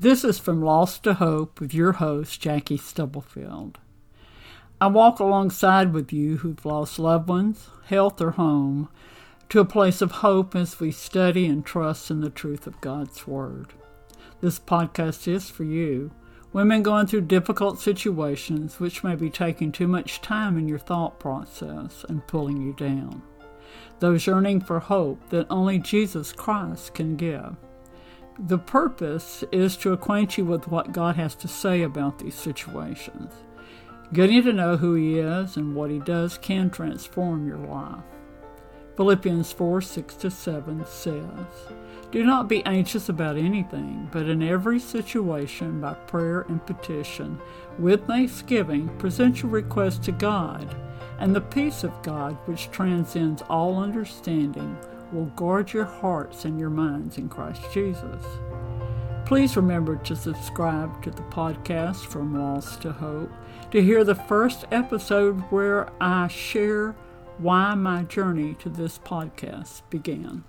This is From Loss to Hope with your host, Jackie Stubblefield. I walk alongside with you who've lost loved ones, health, or home to a place of hope as we study and trust in the truth of God's Word. This podcast is for you, women going through difficult situations which may be taking too much time in your thought process and pulling you down. Those yearning for hope that only Jesus Christ can give. The purpose is to acquaint you with what God has to say about these situations. Getting to know who He is and what He does can transform your life. Philippians 4 6 to 7 says, Do not be anxious about anything, but in every situation, by prayer and petition, with thanksgiving, present your requests to God, and the peace of God, which transcends all understanding, will guard your hearts and your minds in Christ Jesus. Please remember to subscribe to the podcast From Loss to Hope to hear the first episode where I share why my journey to this podcast began.